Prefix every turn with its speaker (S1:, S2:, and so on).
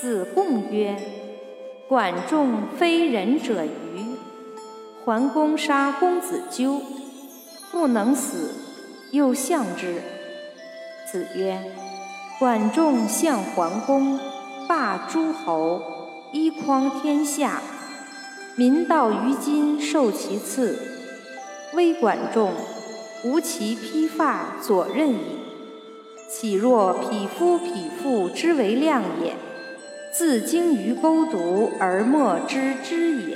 S1: 子贡曰：“管仲非仁者愚。桓公杀公子纠，不能死，又相之。”子曰：“管仲相桓公，霸诸侯，一匡天下，民道于今受其次。微管仲，无其披发左衽矣。岂若匹夫匹妇之为量也？”自精于钩读而莫知之也。